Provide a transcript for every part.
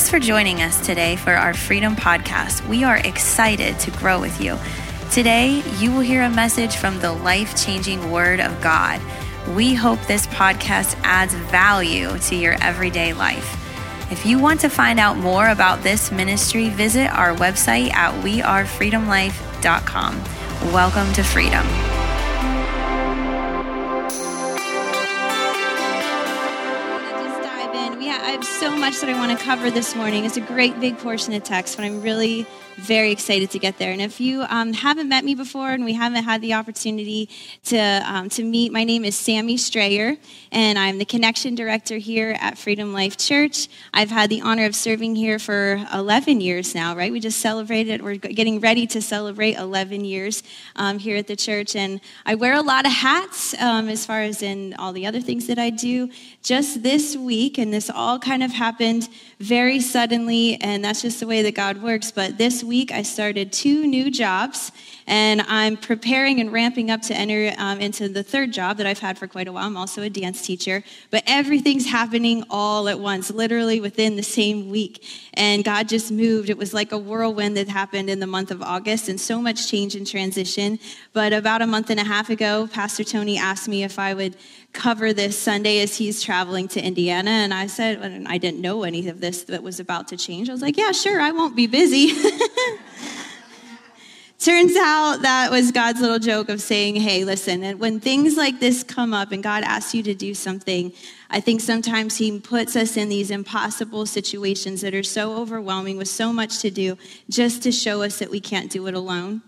Thanks for joining us today for our Freedom Podcast. We are excited to grow with you. Today, you will hear a message from the life changing Word of God. We hope this podcast adds value to your everyday life. If you want to find out more about this ministry, visit our website at wearefreedomlife.com. Welcome to freedom. So much that I want to cover this morning. It's a great big portion of text, but I'm really very excited to get there. And if you um, haven't met me before and we haven't had the opportunity to, um, to meet, my name is Sammy Strayer, and I'm the connection director here at Freedom Life Church. I've had the honor of serving here for 11 years now, right? We just celebrated, we're getting ready to celebrate 11 years um, here at the church. And I wear a lot of hats um, as far as in all the other things that I do. Just this week, and this all kind of happened very suddenly, and that's just the way that God works. But this week, I started two new jobs, and I'm preparing and ramping up to enter um, into the third job that I've had for quite a while. I'm also a dance teacher, but everything's happening all at once, literally within the same week. And God just moved. It was like a whirlwind that happened in the month of August, and so much change and transition. But about a month and a half ago, Pastor Tony asked me if I would cover this Sunday as he's traveling to Indiana. And I said, and I didn't know any of this that was about to change. I was like, yeah, sure, I won't be busy. Turns out that was God's little joke of saying, hey, listen, and when things like this come up and God asks you to do something, I think sometimes He puts us in these impossible situations that are so overwhelming with so much to do just to show us that we can't do it alone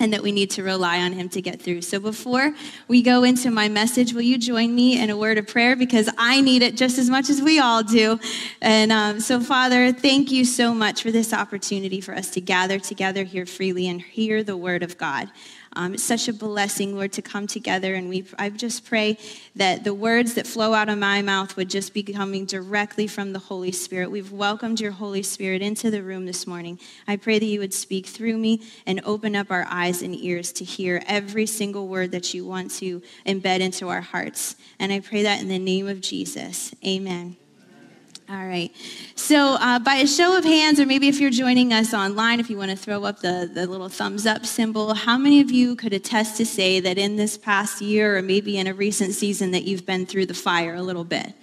and that we need to rely on him to get through. So before we go into my message, will you join me in a word of prayer because I need it just as much as we all do. And um, so, Father, thank you so much for this opportunity for us to gather together here freely and hear the word of God. Um, it's such a blessing, Lord, to come together. And we, I just pray that the words that flow out of my mouth would just be coming directly from the Holy Spirit. We've welcomed your Holy Spirit into the room this morning. I pray that you would speak through me and open up our eyes and ears to hear every single word that you want to embed into our hearts. And I pray that in the name of Jesus. Amen. All right. So, uh, by a show of hands, or maybe if you're joining us online, if you want to throw up the, the little thumbs up symbol, how many of you could attest to say that in this past year, or maybe in a recent season, that you've been through the fire a little bit?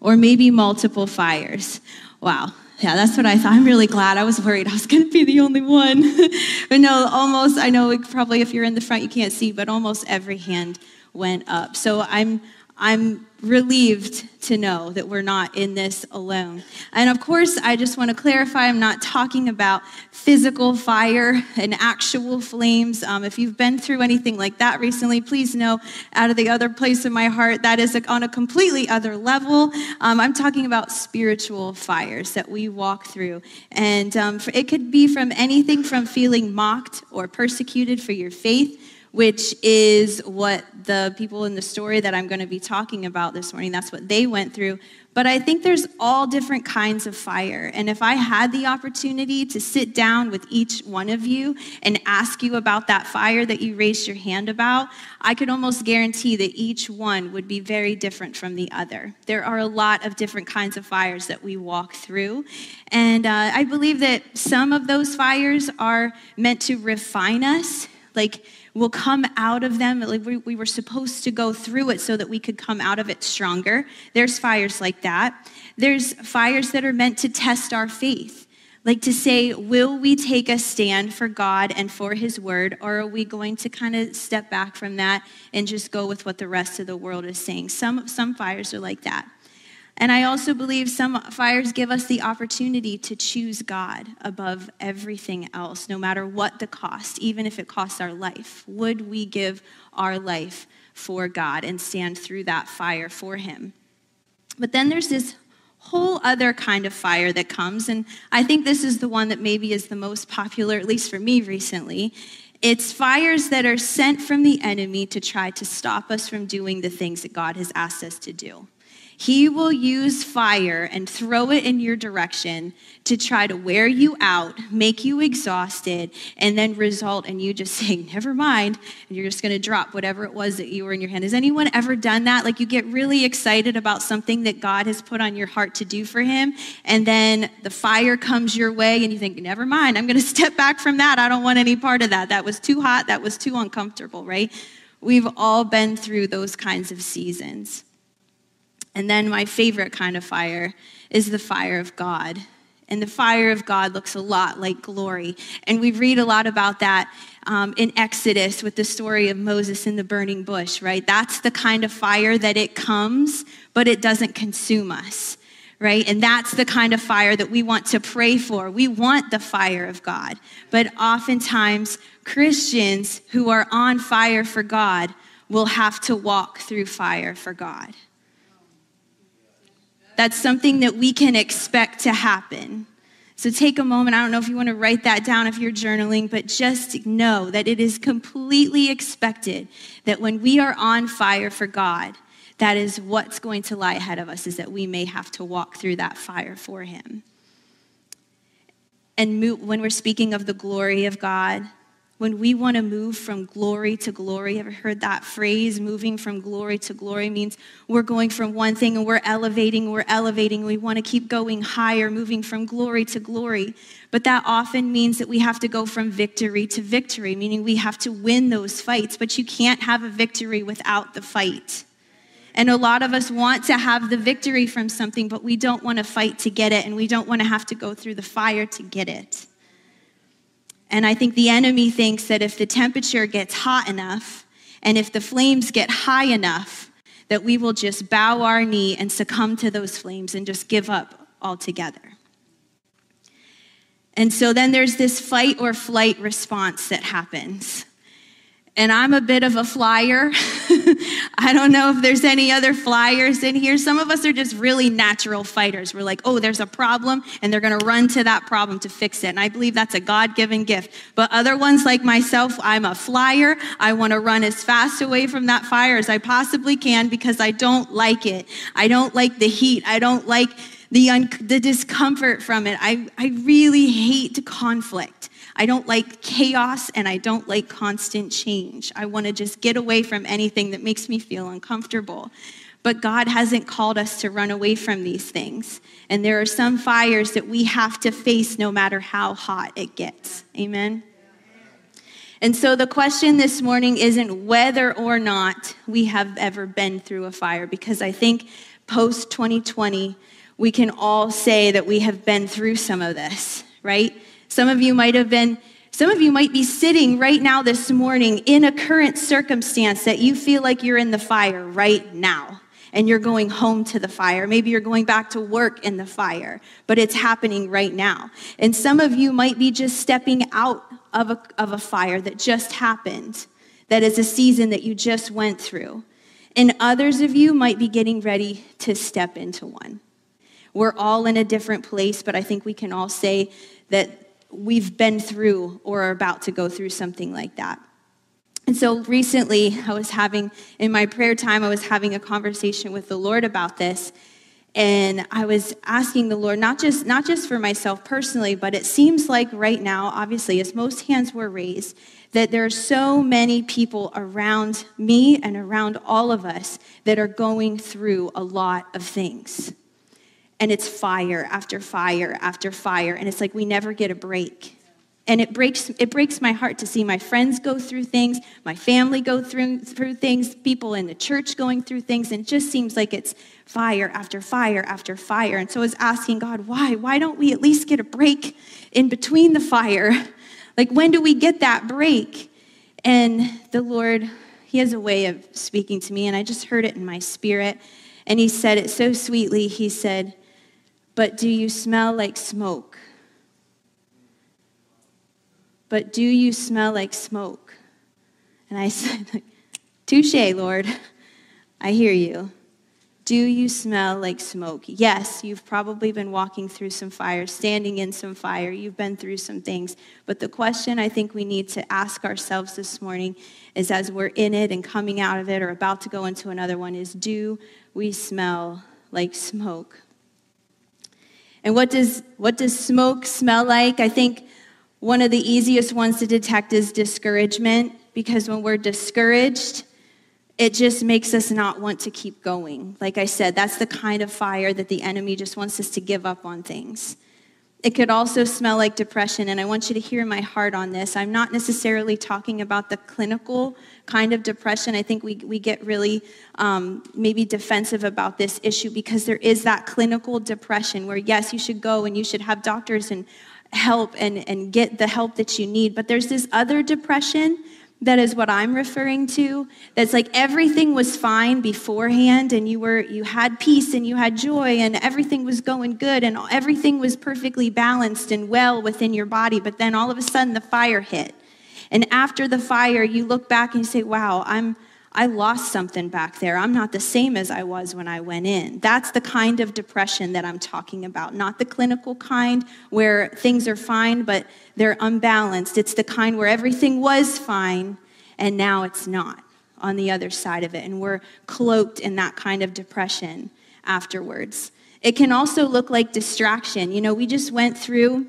Or maybe multiple fires? Wow. Yeah, that's what I thought. I'm really glad. I was worried I was going to be the only one. but no, almost, I know probably if you're in the front, you can't see, but almost every hand went up. So I'm I'm relieved to know that we're not in this alone. And of course, I just want to clarify I'm not talking about physical fire and actual flames. Um, if you've been through anything like that recently, please know out of the other place in my heart, that is on a completely other level. Um, I'm talking about spiritual fires that we walk through. And um, it could be from anything from feeling mocked or persecuted for your faith which is what the people in the story that I'm going to be talking about this morning, that's what they went through. But I think there's all different kinds of fire. And if I had the opportunity to sit down with each one of you and ask you about that fire that you raised your hand about, I could almost guarantee that each one would be very different from the other. There are a lot of different kinds of fires that we walk through. And uh, I believe that some of those fires are meant to refine us. Like, we'll come out of them. We, we were supposed to go through it so that we could come out of it stronger. There's fires like that. There's fires that are meant to test our faith. Like to say, will we take a stand for God and for His word, or are we going to kind of step back from that and just go with what the rest of the world is saying? Some, some fires are like that. And I also believe some fires give us the opportunity to choose God above everything else, no matter what the cost, even if it costs our life. Would we give our life for God and stand through that fire for Him? But then there's this whole other kind of fire that comes, and I think this is the one that maybe is the most popular, at least for me recently. It's fires that are sent from the enemy to try to stop us from doing the things that God has asked us to do. He will use fire and throw it in your direction to try to wear you out, make you exhausted, and then result in you just saying, never mind, and you're just going to drop whatever it was that you were in your hand. Has anyone ever done that? Like you get really excited about something that God has put on your heart to do for Him, and then the fire comes your way, and you think, never mind, I'm going to step back from that. I don't want any part of that. That was too hot, that was too uncomfortable, right? We've all been through those kinds of seasons. And then my favorite kind of fire is the fire of God. And the fire of God looks a lot like glory. And we read a lot about that um, in Exodus with the story of Moses in the burning bush, right? That's the kind of fire that it comes, but it doesn't consume us, right? And that's the kind of fire that we want to pray for. We want the fire of God. But oftentimes, Christians who are on fire for God will have to walk through fire for God. That's something that we can expect to happen. So take a moment. I don't know if you want to write that down if you're journaling, but just know that it is completely expected that when we are on fire for God, that is what's going to lie ahead of us, is that we may have to walk through that fire for Him. And when we're speaking of the glory of God, when we want to move from glory to glory. Ever heard that phrase? Moving from glory to glory means we're going from one thing and we're elevating, we're elevating. We want to keep going higher, moving from glory to glory. But that often means that we have to go from victory to victory, meaning we have to win those fights. But you can't have a victory without the fight. And a lot of us want to have the victory from something, but we don't want to fight to get it, and we don't want to have to go through the fire to get it. And I think the enemy thinks that if the temperature gets hot enough and if the flames get high enough, that we will just bow our knee and succumb to those flames and just give up altogether. And so then there's this fight or flight response that happens and I'm a bit of a flyer. I don't know if there's any other flyers in here. Some of us are just really natural fighters. We're like, oh, there's a problem, and they're going to run to that problem to fix it. And I believe that's a God given gift. But other ones, like myself, I'm a flyer. I want to run as fast away from that fire as I possibly can because I don't like it. I don't like the heat. I don't like the, un- the discomfort from it. I, I really hate conflict. I don't like chaos and I don't like constant change. I want to just get away from anything that makes me feel uncomfortable. But God hasn't called us to run away from these things. And there are some fires that we have to face no matter how hot it gets. Amen? And so the question this morning isn't whether or not we have ever been through a fire, because I think post 2020, we can all say that we have been through some of this, right? Some of you might have been, some of you might be sitting right now this morning in a current circumstance that you feel like you're in the fire right now and you're going home to the fire. Maybe you're going back to work in the fire, but it's happening right now. And some of you might be just stepping out of a, of a fire that just happened, that is a season that you just went through. And others of you might be getting ready to step into one. We're all in a different place, but I think we can all say that we've been through or are about to go through something like that. And so recently, I was having, in my prayer time, I was having a conversation with the Lord about this. And I was asking the Lord, not just, not just for myself personally, but it seems like right now, obviously, as most hands were raised, that there are so many people around me and around all of us that are going through a lot of things and it's fire after fire after fire. And it's like we never get a break. And it breaks it breaks my heart to see my friends go through things my family go through through things people in the church going through things. And it just seems like it's fire after fire after fire. And so i was asking god why? Why don't we at least get a break in between the fire? Like when do we get that break? And the lord he has a way of speaking to me and i just heard it in my spirit. And he said it so sweetly. He said but do you smell like smoke? But do you smell like smoke? And I said, Touche, Lord. I hear you. Do you smell like smoke? Yes, you've probably been walking through some fire, standing in some fire. You've been through some things. But the question I think we need to ask ourselves this morning is as we're in it and coming out of it or about to go into another one is do we smell like smoke? And what does, what does smoke smell like? I think one of the easiest ones to detect is discouragement because when we're discouraged, it just makes us not want to keep going. Like I said, that's the kind of fire that the enemy just wants us to give up on things. It could also smell like depression, and I want you to hear my heart on this. I'm not necessarily talking about the clinical kind of depression. I think we, we get really um, maybe defensive about this issue because there is that clinical depression where, yes, you should go and you should have doctors and help and, and get the help that you need. But there's this other depression that is what I'm referring to. That's like everything was fine beforehand and you were you had peace and you had joy and everything was going good and everything was perfectly balanced and well within your body, but then all of a sudden the fire hit. And after the fire, you look back and you say, "Wow, I'm I lost something back there. I'm not the same as I was when I went in. That's the kind of depression that I'm talking about, not the clinical kind where things are fine, but they're unbalanced. It's the kind where everything was fine and now it's not on the other side of it. And we're cloaked in that kind of depression afterwards. It can also look like distraction. You know, we just went through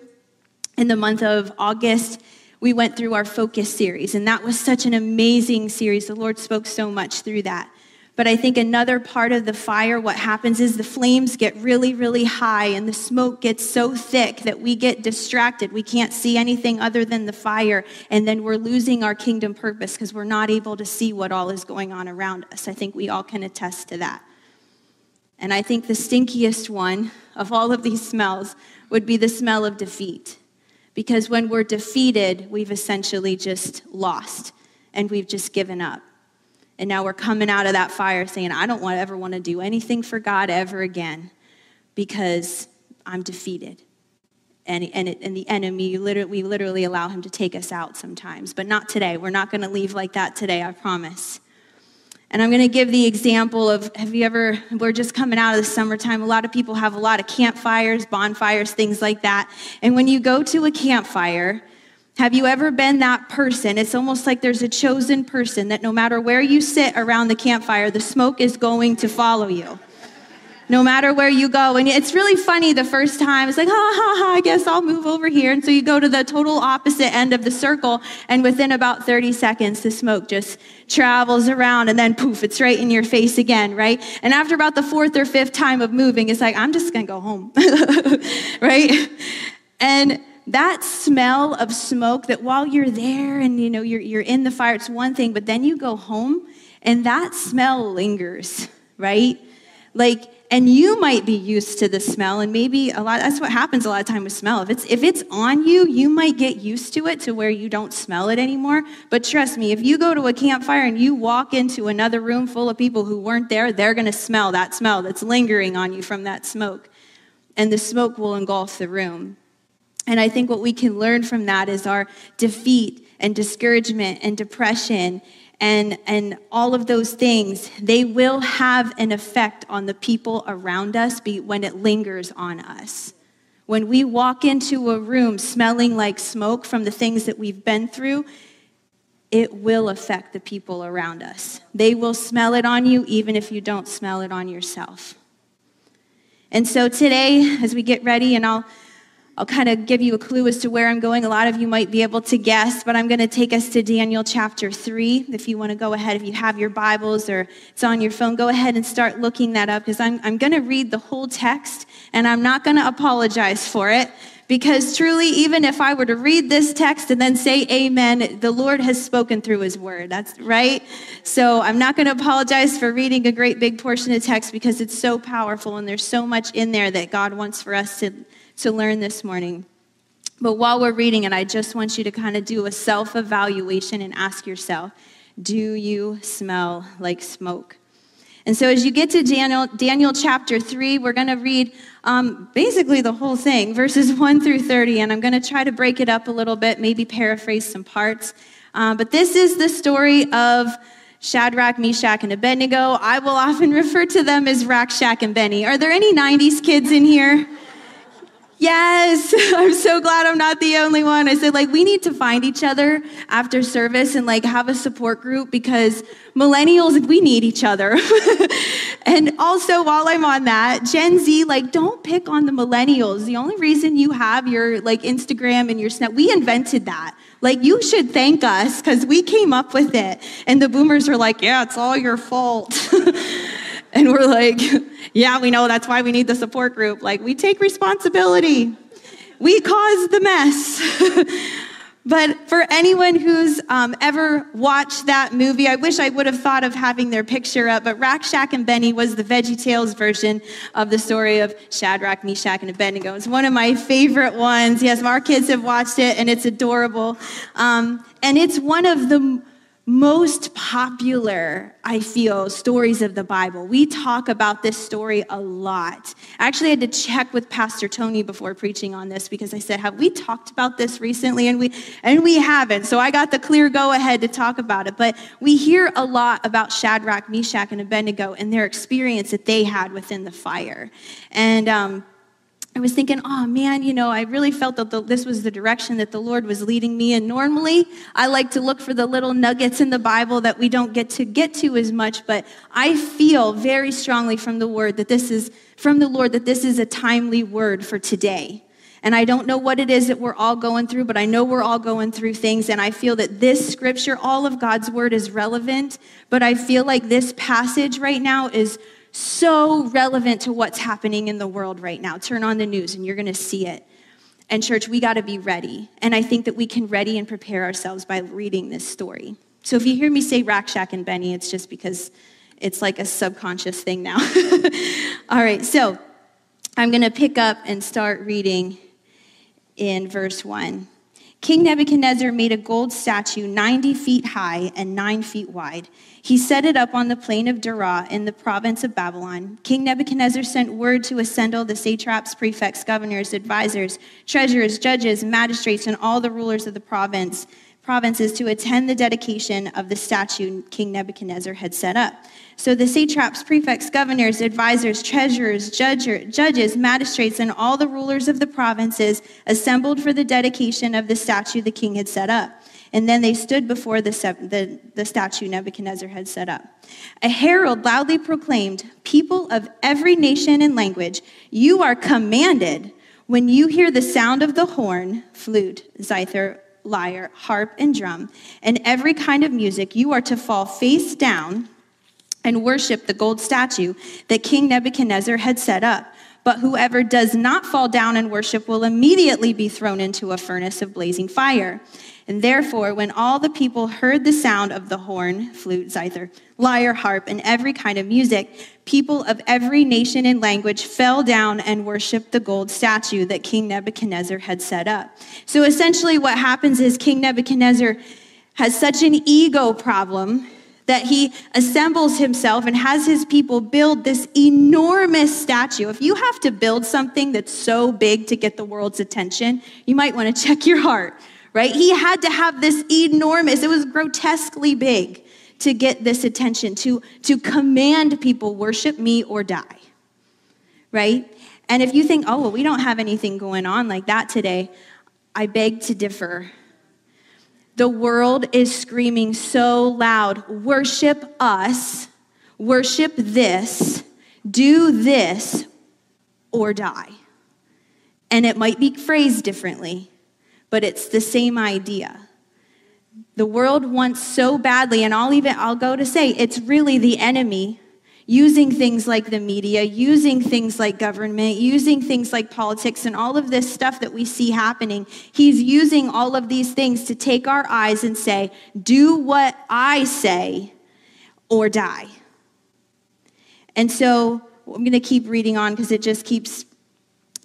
in the month of August we went through our focus series, and that was such an amazing series. The Lord spoke so much through that. But I think another part of the fire, what happens is the flames get really, really high and the smoke gets so thick that we get distracted. We can't see anything other than the fire. And then we're losing our kingdom purpose because we're not able to see what all is going on around us. I think we all can attest to that. And I think the stinkiest one of all of these smells would be the smell of defeat. Because when we're defeated, we've essentially just lost and we've just given up. And now we're coming out of that fire saying, I don't want, ever want to do anything for God ever again because I'm defeated. And, and, it, and the enemy, literally, we literally allow him to take us out sometimes, but not today. We're not going to leave like that today, I promise. And I'm going to give the example of have you ever, we're just coming out of the summertime. A lot of people have a lot of campfires, bonfires, things like that. And when you go to a campfire, have you ever been that person? It's almost like there's a chosen person that no matter where you sit around the campfire, the smoke is going to follow you no matter where you go. And it's really funny the first time. It's like, ha ha ha, I guess I'll move over here. And so you go to the total opposite end of the circle, and within about 30 seconds, the smoke just travels around, and then poof, it's right in your face again, right? And after about the fourth or fifth time of moving, it's like, I'm just gonna go home, right? And that smell of smoke that while you're there and you know you're, you're in the fire, it's one thing, but then you go home and that smell lingers, right? Like and you might be used to the smell and maybe a lot that's what happens a lot of time with smell. If it's if it's on you you might get used to it to where you don't smell it anymore. But trust me if you go to a campfire and you walk into another room full of people who weren't there they're going to smell that smell that's lingering on you from that smoke. And the smoke will engulf the room. And i think what we can learn from that is our defeat and discouragement and depression and, and all of those things, they will have an effect on the people around us when it lingers on us. When we walk into a room smelling like smoke from the things that we've been through, it will affect the people around us. They will smell it on you even if you don't smell it on yourself. And so today, as we get ready, and I'll I'll kind of give you a clue as to where I'm going. A lot of you might be able to guess, but I'm going to take us to Daniel chapter 3. If you want to go ahead, if you have your Bibles or it's on your phone, go ahead and start looking that up because I'm, I'm going to read the whole text and I'm not going to apologize for it because truly, even if I were to read this text and then say amen, the Lord has spoken through his word. That's right. So I'm not going to apologize for reading a great big portion of text because it's so powerful and there's so much in there that God wants for us to to learn this morning. But while we're reading it, I just want you to kind of do a self evaluation and ask yourself do you smell like smoke? And so, as you get to Daniel, Daniel chapter 3, we're going to read um, basically the whole thing, verses 1 through 30. And I'm going to try to break it up a little bit, maybe paraphrase some parts. Uh, but this is the story of Shadrach, Meshach, and Abednego. I will often refer to them as Rack, Shack, and Benny. Are there any 90s kids in here? Yes, I'm so glad I'm not the only one. I said, like, we need to find each other after service and like have a support group because millennials, we need each other. and also, while I'm on that, Gen Z, like, don't pick on the millennials. The only reason you have your like Instagram and your Snap, we invented that. Like, you should thank us because we came up with it. And the boomers are like, yeah, it's all your fault. And we're like, yeah, we know that's why we need the support group. Like, we take responsibility. We caused the mess. but for anyone who's um, ever watched that movie, I wish I would have thought of having their picture up. But Rack, Shack, and Benny was the Veggie Tales version of the story of Shadrach, Meshach, and Abednego. It's one of my favorite ones. Yes, our kids have watched it, and it's adorable. Um, and it's one of the most popular, I feel, stories of the Bible. We talk about this story a lot. I actually had to check with Pastor Tony before preaching on this because I said, "Have we talked about this recently?" And we and we haven't. So I got the clear go ahead to talk about it. But we hear a lot about Shadrach, Meshach, and Abednego and their experience that they had within the fire. And um, I was thinking, oh man, you know, I really felt that the, this was the direction that the Lord was leading me. And normally I like to look for the little nuggets in the Bible that we don't get to get to as much, but I feel very strongly from the word that this is, from the Lord, that this is a timely word for today. And I don't know what it is that we're all going through, but I know we're all going through things. And I feel that this scripture, all of God's word is relevant, but I feel like this passage right now is so relevant to what's happening in the world right now. Turn on the news and you're going to see it. And, church, we got to be ready. And I think that we can ready and prepare ourselves by reading this story. So if you hear me say Rakshak and Benny, it's just because it's like a subconscious thing now. All right, so I'm going to pick up and start reading in verse 1. King Nebuchadnezzar made a gold statue 90 feet high and 9 feet wide. He set it up on the plain of Dura in the province of Babylon. King Nebuchadnezzar sent word to assemble the satraps, prefects, governors, advisors, treasurers, judges, magistrates, and all the rulers of the province provinces to attend the dedication of the statue King Nebuchadnezzar had set up. So the satraps, prefects, governors, advisors, treasurers, judges, magistrates, and all the rulers of the provinces assembled for the dedication of the statue the king had set up. And then they stood before the, the, the statue Nebuchadnezzar had set up. A herald loudly proclaimed, People of every nation and language, you are commanded when you hear the sound of the horn, flute, zither, lyre, harp, and drum, and every kind of music, you are to fall face down and worship the gold statue that King Nebuchadnezzar had set up. But whoever does not fall down and worship will immediately be thrown into a furnace of blazing fire. And therefore, when all the people heard the sound of the horn, flute, zither, lyre, harp, and every kind of music, people of every nation and language fell down and worshiped the gold statue that King Nebuchadnezzar had set up. So essentially, what happens is King Nebuchadnezzar has such an ego problem that he assembles himself and has his people build this enormous statue. If you have to build something that's so big to get the world's attention, you might want to check your heart, right? He had to have this enormous, it was grotesquely big to get this attention, to, to command people worship me or die, right? And if you think, oh, well, we don't have anything going on like that today, I beg to differ. The world is screaming so loud worship us, worship this, do this, or die. And it might be phrased differently, but it's the same idea. The world wants so badly, and I'll even I'll go to say it's really the enemy using things like the media, using things like government, using things like politics, and all of this stuff that we see happening. He's using all of these things to take our eyes and say, do what I say or die. And so I'm going to keep reading on because it just keeps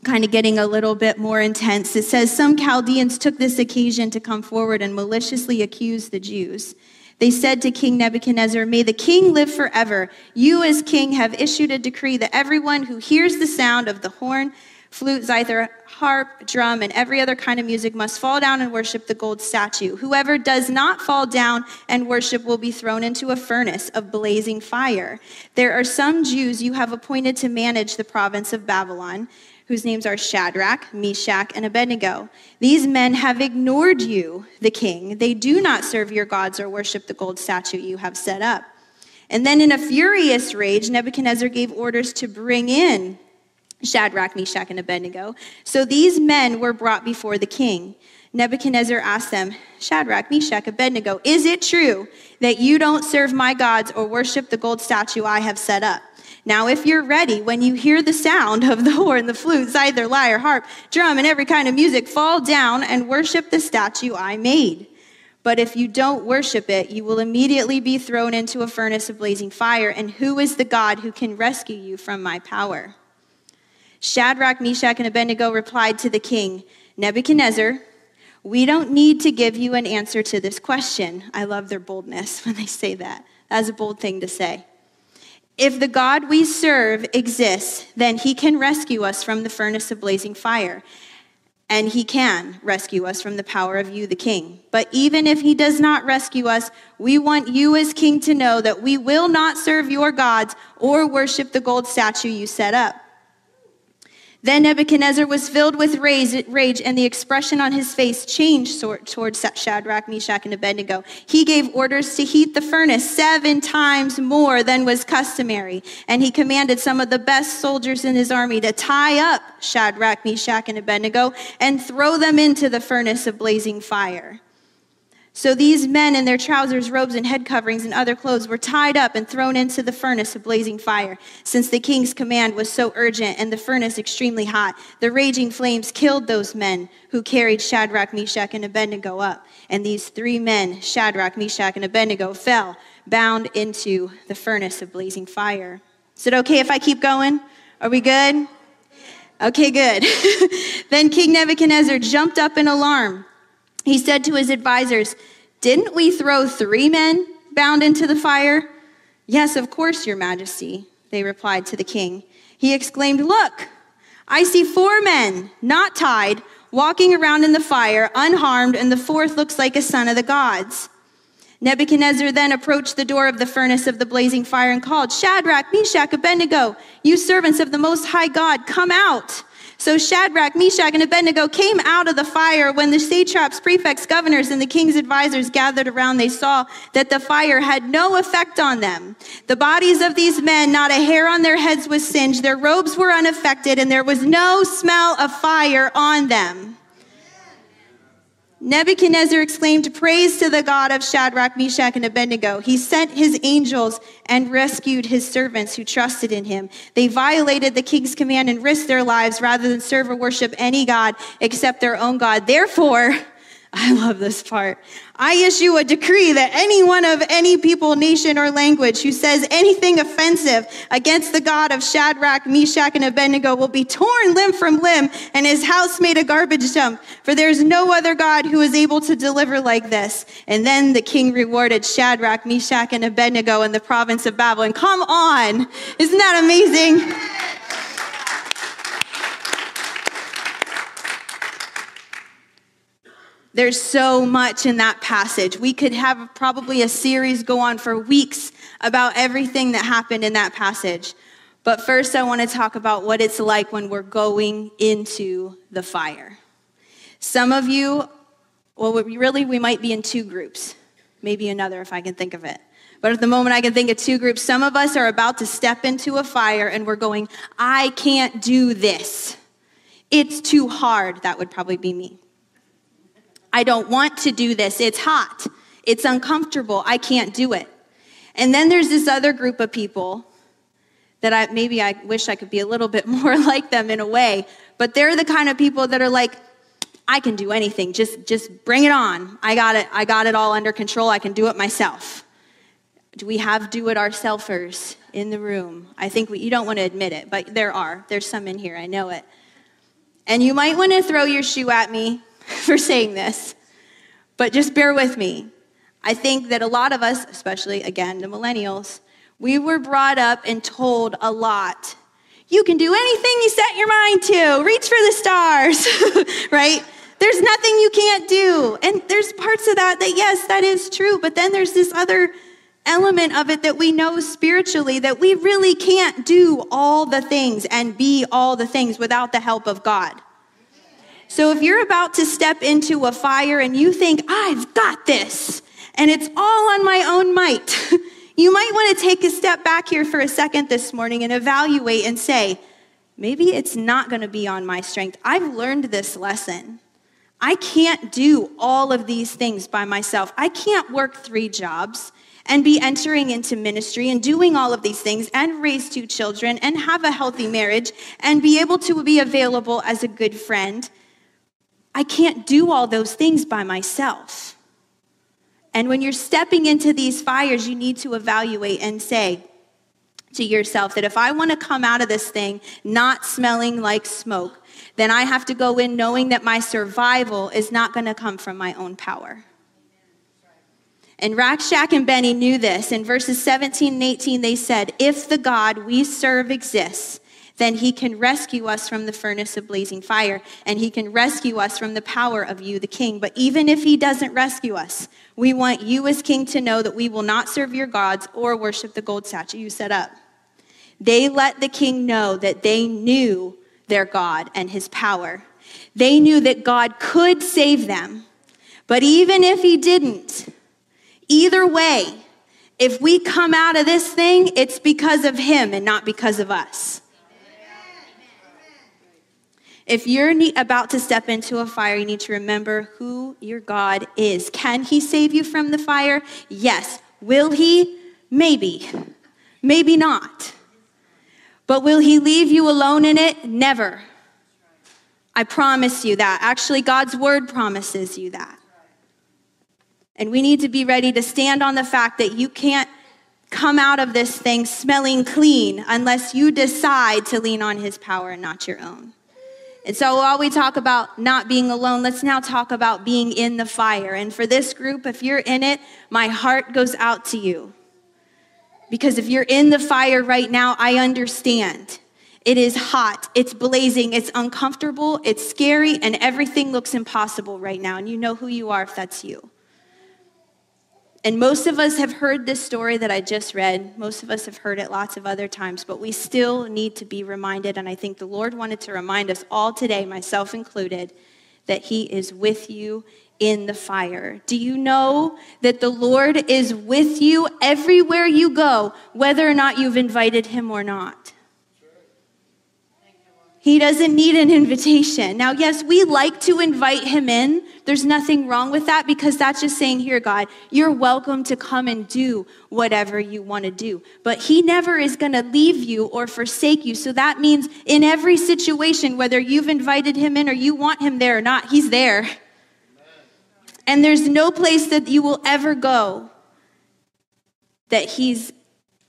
kind of getting a little bit more intense. It says, Some Chaldeans took this occasion to come forward and maliciously accuse the Jews. They said to King Nebuchadnezzar, May the king live forever. You, as king, have issued a decree that everyone who hears the sound of the horn, flute, zither, harp, drum, and every other kind of music must fall down and worship the gold statue. Whoever does not fall down and worship will be thrown into a furnace of blazing fire. There are some Jews you have appointed to manage the province of Babylon whose names are Shadrach, Meshach, and Abednego. These men have ignored you, the king. They do not serve your gods or worship the gold statue you have set up. And then, in a furious rage, Nebuchadnezzar gave orders to bring in Shadrach, Meshach, and Abednego. So these men were brought before the king. Nebuchadnezzar asked them, Shadrach, Meshach, Abednego, is it true that you don't serve my gods or worship the gold statue I have set up? Now, if you're ready, when you hear the sound of the horn, the flute, zither, lyre, harp, drum, and every kind of music, fall down and worship the statue I made. But if you don't worship it, you will immediately be thrown into a furnace of blazing fire. And who is the God who can rescue you from my power? Shadrach, Meshach, and Abednego replied to the king, Nebuchadnezzar, we don't need to give you an answer to this question. I love their boldness when they say that. That's a bold thing to say. If the God we serve exists, then he can rescue us from the furnace of blazing fire. And he can rescue us from the power of you, the king. But even if he does not rescue us, we want you as king to know that we will not serve your gods or worship the gold statue you set up. Then Nebuchadnezzar was filled with rage, and the expression on his face changed towards Shadrach, Meshach, and Abednego. He gave orders to heat the furnace seven times more than was customary, and he commanded some of the best soldiers in his army to tie up Shadrach, Meshach, and Abednego and throw them into the furnace of blazing fire. So these men in their trousers, robes, and head coverings and other clothes were tied up and thrown into the furnace of blazing fire. Since the king's command was so urgent and the furnace extremely hot, the raging flames killed those men who carried Shadrach, Meshach, and Abednego up. And these three men, Shadrach, Meshach, and Abednego, fell bound into the furnace of blazing fire. Is it okay if I keep going? Are we good? Okay, good. then King Nebuchadnezzar jumped up in alarm. He said to his advisors, Didn't we throw three men bound into the fire? Yes, of course, Your Majesty, they replied to the king. He exclaimed, Look, I see four men, not tied, walking around in the fire, unharmed, and the fourth looks like a son of the gods. Nebuchadnezzar then approached the door of the furnace of the blazing fire and called, Shadrach, Meshach, Abednego, you servants of the Most High God, come out. So Shadrach, Meshach, and Abednego came out of the fire. When the satraps, prefects, governors, and the king's advisors gathered around, they saw that the fire had no effect on them. The bodies of these men, not a hair on their heads was singed, their robes were unaffected, and there was no smell of fire on them. Nebuchadnezzar exclaimed, Praise to the God of Shadrach, Meshach, and Abednego. He sent his angels and rescued his servants who trusted in him. They violated the king's command and risked their lives rather than serve or worship any God except their own God. Therefore, I love this part. I issue a decree that anyone of any people, nation, or language who says anything offensive against the God of Shadrach, Meshach, and Abednego will be torn limb from limb and his house made a garbage dump. For there is no other God who is able to deliver like this. And then the king rewarded Shadrach, Meshach, and Abednego in the province of Babylon. Come on. Isn't that amazing? There's so much in that passage. We could have probably a series go on for weeks about everything that happened in that passage. But first, I want to talk about what it's like when we're going into the fire. Some of you, well, really, we might be in two groups, maybe another if I can think of it. But at the moment, I can think of two groups. Some of us are about to step into a fire and we're going, I can't do this. It's too hard. That would probably be me. I don't want to do this. It's hot. It's uncomfortable. I can't do it. And then there's this other group of people that I maybe I wish I could be a little bit more like them in a way, but they're the kind of people that are like, I can do anything. Just just bring it on. I got it. I got it all under control. I can do it myself. Do we have do it ourselfers in the room? I think we, you don't want to admit it, but there are. There's some in here. I know it. And you might want to throw your shoe at me for saying this, but just bear with me. I think that a lot of us, especially again the millennials, we were brought up and told a lot. You can do anything you set your mind to. Reach for the stars, right? There's nothing you can't do. And there's parts of that that, yes, that is true. But then there's this other element of it that we know spiritually that we really can't do all the things and be all the things without the help of God. So if you're about to step into a fire and you think, I've got this, and it's all on my own might, you might want to take a step back here for a second this morning and evaluate and say, maybe it's not going to be on my strength. I've learned this lesson. I can't do all of these things by myself. I can't work three jobs and be entering into ministry and doing all of these things and raise two children and have a healthy marriage and be able to be available as a good friend. I can't do all those things by myself. And when you're stepping into these fires, you need to evaluate and say to yourself that if I want to come out of this thing not smelling like smoke, then I have to go in knowing that my survival is not going to come from my own power. And Rakshak and Benny knew this. In verses 17 and 18, they said, If the God we serve exists, then he can rescue us from the furnace of blazing fire, and he can rescue us from the power of you, the king. But even if he doesn't rescue us, we want you as king to know that we will not serve your gods or worship the gold statue you set up. They let the king know that they knew their God and his power. They knew that God could save them. But even if he didn't, either way, if we come out of this thing, it's because of him and not because of us. If you're about to step into a fire, you need to remember who your God is. Can he save you from the fire? Yes. Will he? Maybe. Maybe not. But will he leave you alone in it? Never. I promise you that. Actually, God's word promises you that. And we need to be ready to stand on the fact that you can't come out of this thing smelling clean unless you decide to lean on his power and not your own. And so while we talk about not being alone, let's now talk about being in the fire. And for this group, if you're in it, my heart goes out to you. Because if you're in the fire right now, I understand. It is hot, it's blazing, it's uncomfortable, it's scary, and everything looks impossible right now. And you know who you are if that's you. And most of us have heard this story that I just read. Most of us have heard it lots of other times, but we still need to be reminded. And I think the Lord wanted to remind us all today, myself included, that He is with you in the fire. Do you know that the Lord is with you everywhere you go, whether or not you've invited him or not? He doesn't need an invitation. Now, yes, we like to invite him in. There's nothing wrong with that because that's just saying, Here, God, you're welcome to come and do whatever you want to do. But he never is going to leave you or forsake you. So that means in every situation, whether you've invited him in or you want him there or not, he's there. And there's no place that you will ever go that he's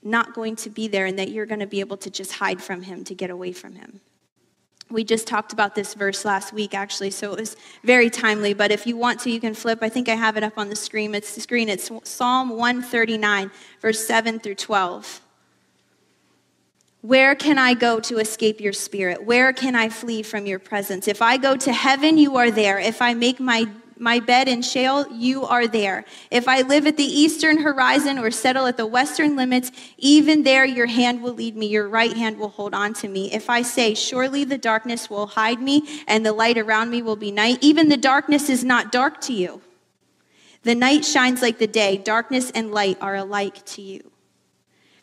not going to be there and that you're going to be able to just hide from him to get away from him. We just talked about this verse last week, actually, so it was very timely. But if you want to, you can flip. I think I have it up on the screen. It's the screen. It's Psalm 139, verse 7 through 12. Where can I go to escape your spirit? Where can I flee from your presence? If I go to heaven, you are there. If I make my my bed in Sheol, you are there. If I live at the eastern horizon or settle at the western limits, even there your hand will lead me, your right hand will hold on to me. If I say, Surely the darkness will hide me, and the light around me will be night, even the darkness is not dark to you. The night shines like the day, darkness and light are alike to you.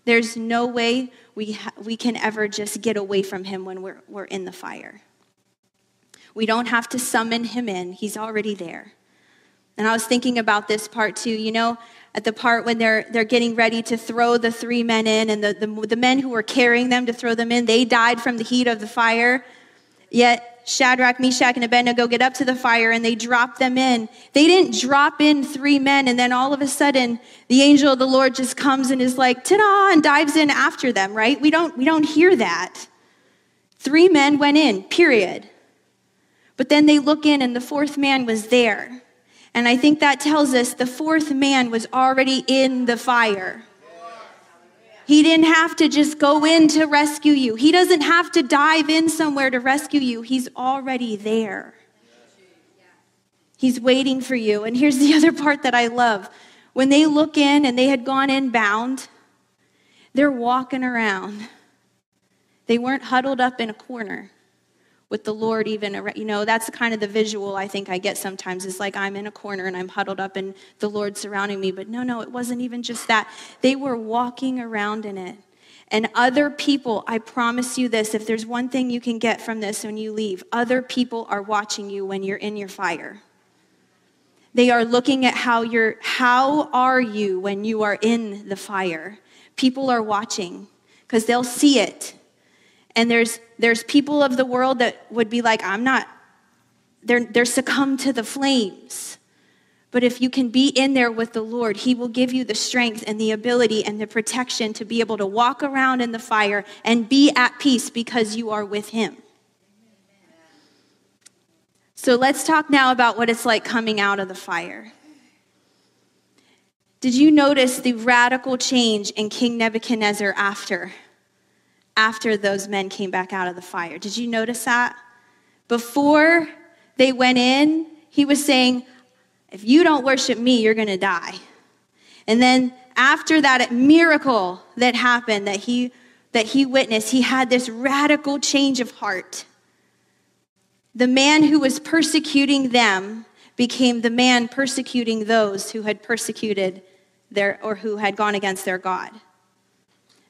There's no way we, ha- we can ever just get away from him when we're, we're in the fire. We don't have to summon him in, he's already there. And I was thinking about this part too. You know, at the part when they're, they're getting ready to throw the three men in, and the, the, the men who were carrying them to throw them in, they died from the heat of the fire. Yet Shadrach, Meshach, and Abednego get up to the fire and they drop them in. They didn't drop in three men and then all of a sudden the angel of the Lord just comes and is like, ta-da, and dives in after them, right? We don't, we don't hear that. Three men went in, period. But then they look in, and the fourth man was there. And I think that tells us the fourth man was already in the fire. He didn't have to just go in to rescue you. He doesn't have to dive in somewhere to rescue you. He's already there. He's waiting for you. And here's the other part that I love. When they look in and they had gone in bound, they're walking around. They weren't huddled up in a corner with the Lord even you know that's kind of the visual I think I get sometimes is like I'm in a corner and I'm huddled up and the Lord surrounding me but no no it wasn't even just that. They were walking around in it. And other people I promise you this if there's one thing you can get from this when you leave other people are watching you when you're in your fire. They are looking at how you're how are you when you are in the fire? People are watching because they'll see it and there's there's people of the world that would be like, I'm not, they're, they're succumb to the flames. But if you can be in there with the Lord, He will give you the strength and the ability and the protection to be able to walk around in the fire and be at peace because you are with Him. So let's talk now about what it's like coming out of the fire. Did you notice the radical change in King Nebuchadnezzar after? After those men came back out of the fire. Did you notice that? Before they went in, he was saying, If you don't worship me, you're going to die. And then after that miracle that happened that he that he witnessed, he had this radical change of heart. The man who was persecuting them became the man persecuting those who had persecuted their or who had gone against their God.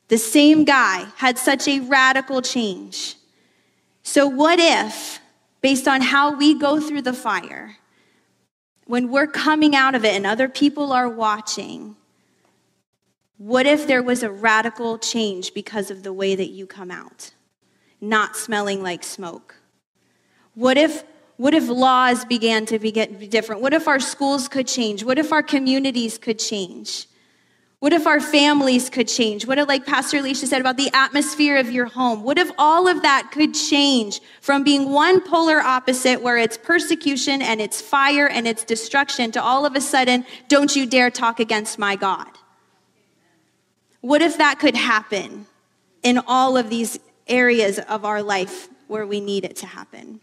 The same guy had such a radical change. So, what if, based on how we go through the fire, when we're coming out of it and other people are watching, what if there was a radical change because of the way that you come out? Not smelling like smoke. What if what if laws began to be different? What if our schools could change? What if our communities could change? What if our families could change? What if, like Pastor Alicia said about the atmosphere of your home? What if all of that could change from being one polar opposite where it's persecution and it's fire and it's destruction to all of a sudden, don't you dare talk against my God? What if that could happen in all of these areas of our life where we need it to happen?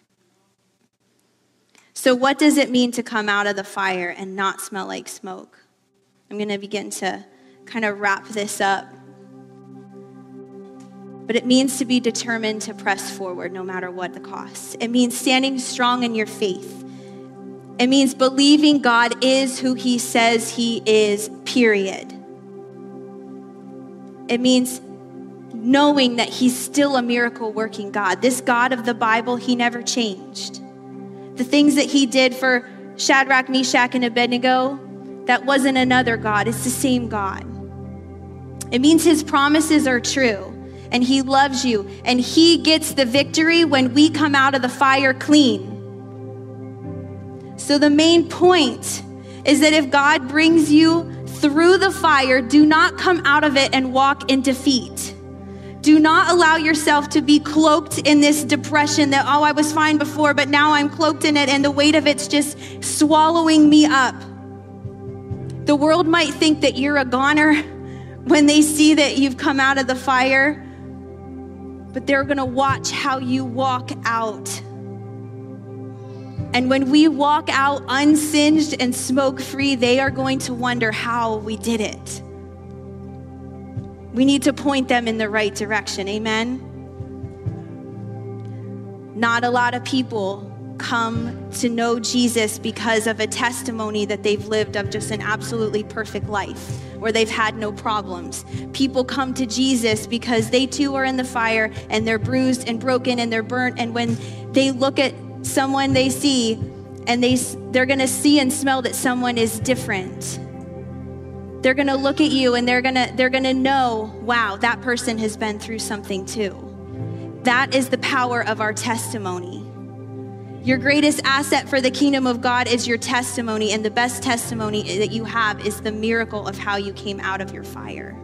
So, what does it mean to come out of the fire and not smell like smoke? I'm going to begin to kind of wrap this up. But it means to be determined to press forward no matter what the cost. It means standing strong in your faith. It means believing God is who he says he is, period. It means knowing that he's still a miracle working God. This God of the Bible, he never changed. The things that he did for Shadrach, Meshach, and Abednego, that wasn't another God, it's the same God. It means his promises are true and he loves you and he gets the victory when we come out of the fire clean. So, the main point is that if God brings you through the fire, do not come out of it and walk in defeat. Do not allow yourself to be cloaked in this depression that, oh, I was fine before, but now I'm cloaked in it and the weight of it's just swallowing me up. The world might think that you're a goner when they see that you've come out of the fire, but they're gonna watch how you walk out. And when we walk out unsinged and smoke free, they are going to wonder how we did it. We need to point them in the right direction. Amen. Not a lot of people come to know Jesus because of a testimony that they've lived of just an absolutely perfect life where they've had no problems. People come to Jesus because they too are in the fire and they're bruised and broken and they're burnt. And when they look at someone they see, and they, they're gonna see and smell that someone is different. They're gonna look at you and they're gonna, they're gonna know, wow, that person has been through something too. That is the power of our testimony. Your greatest asset for the kingdom of God is your testimony, and the best testimony that you have is the miracle of how you came out of your fire.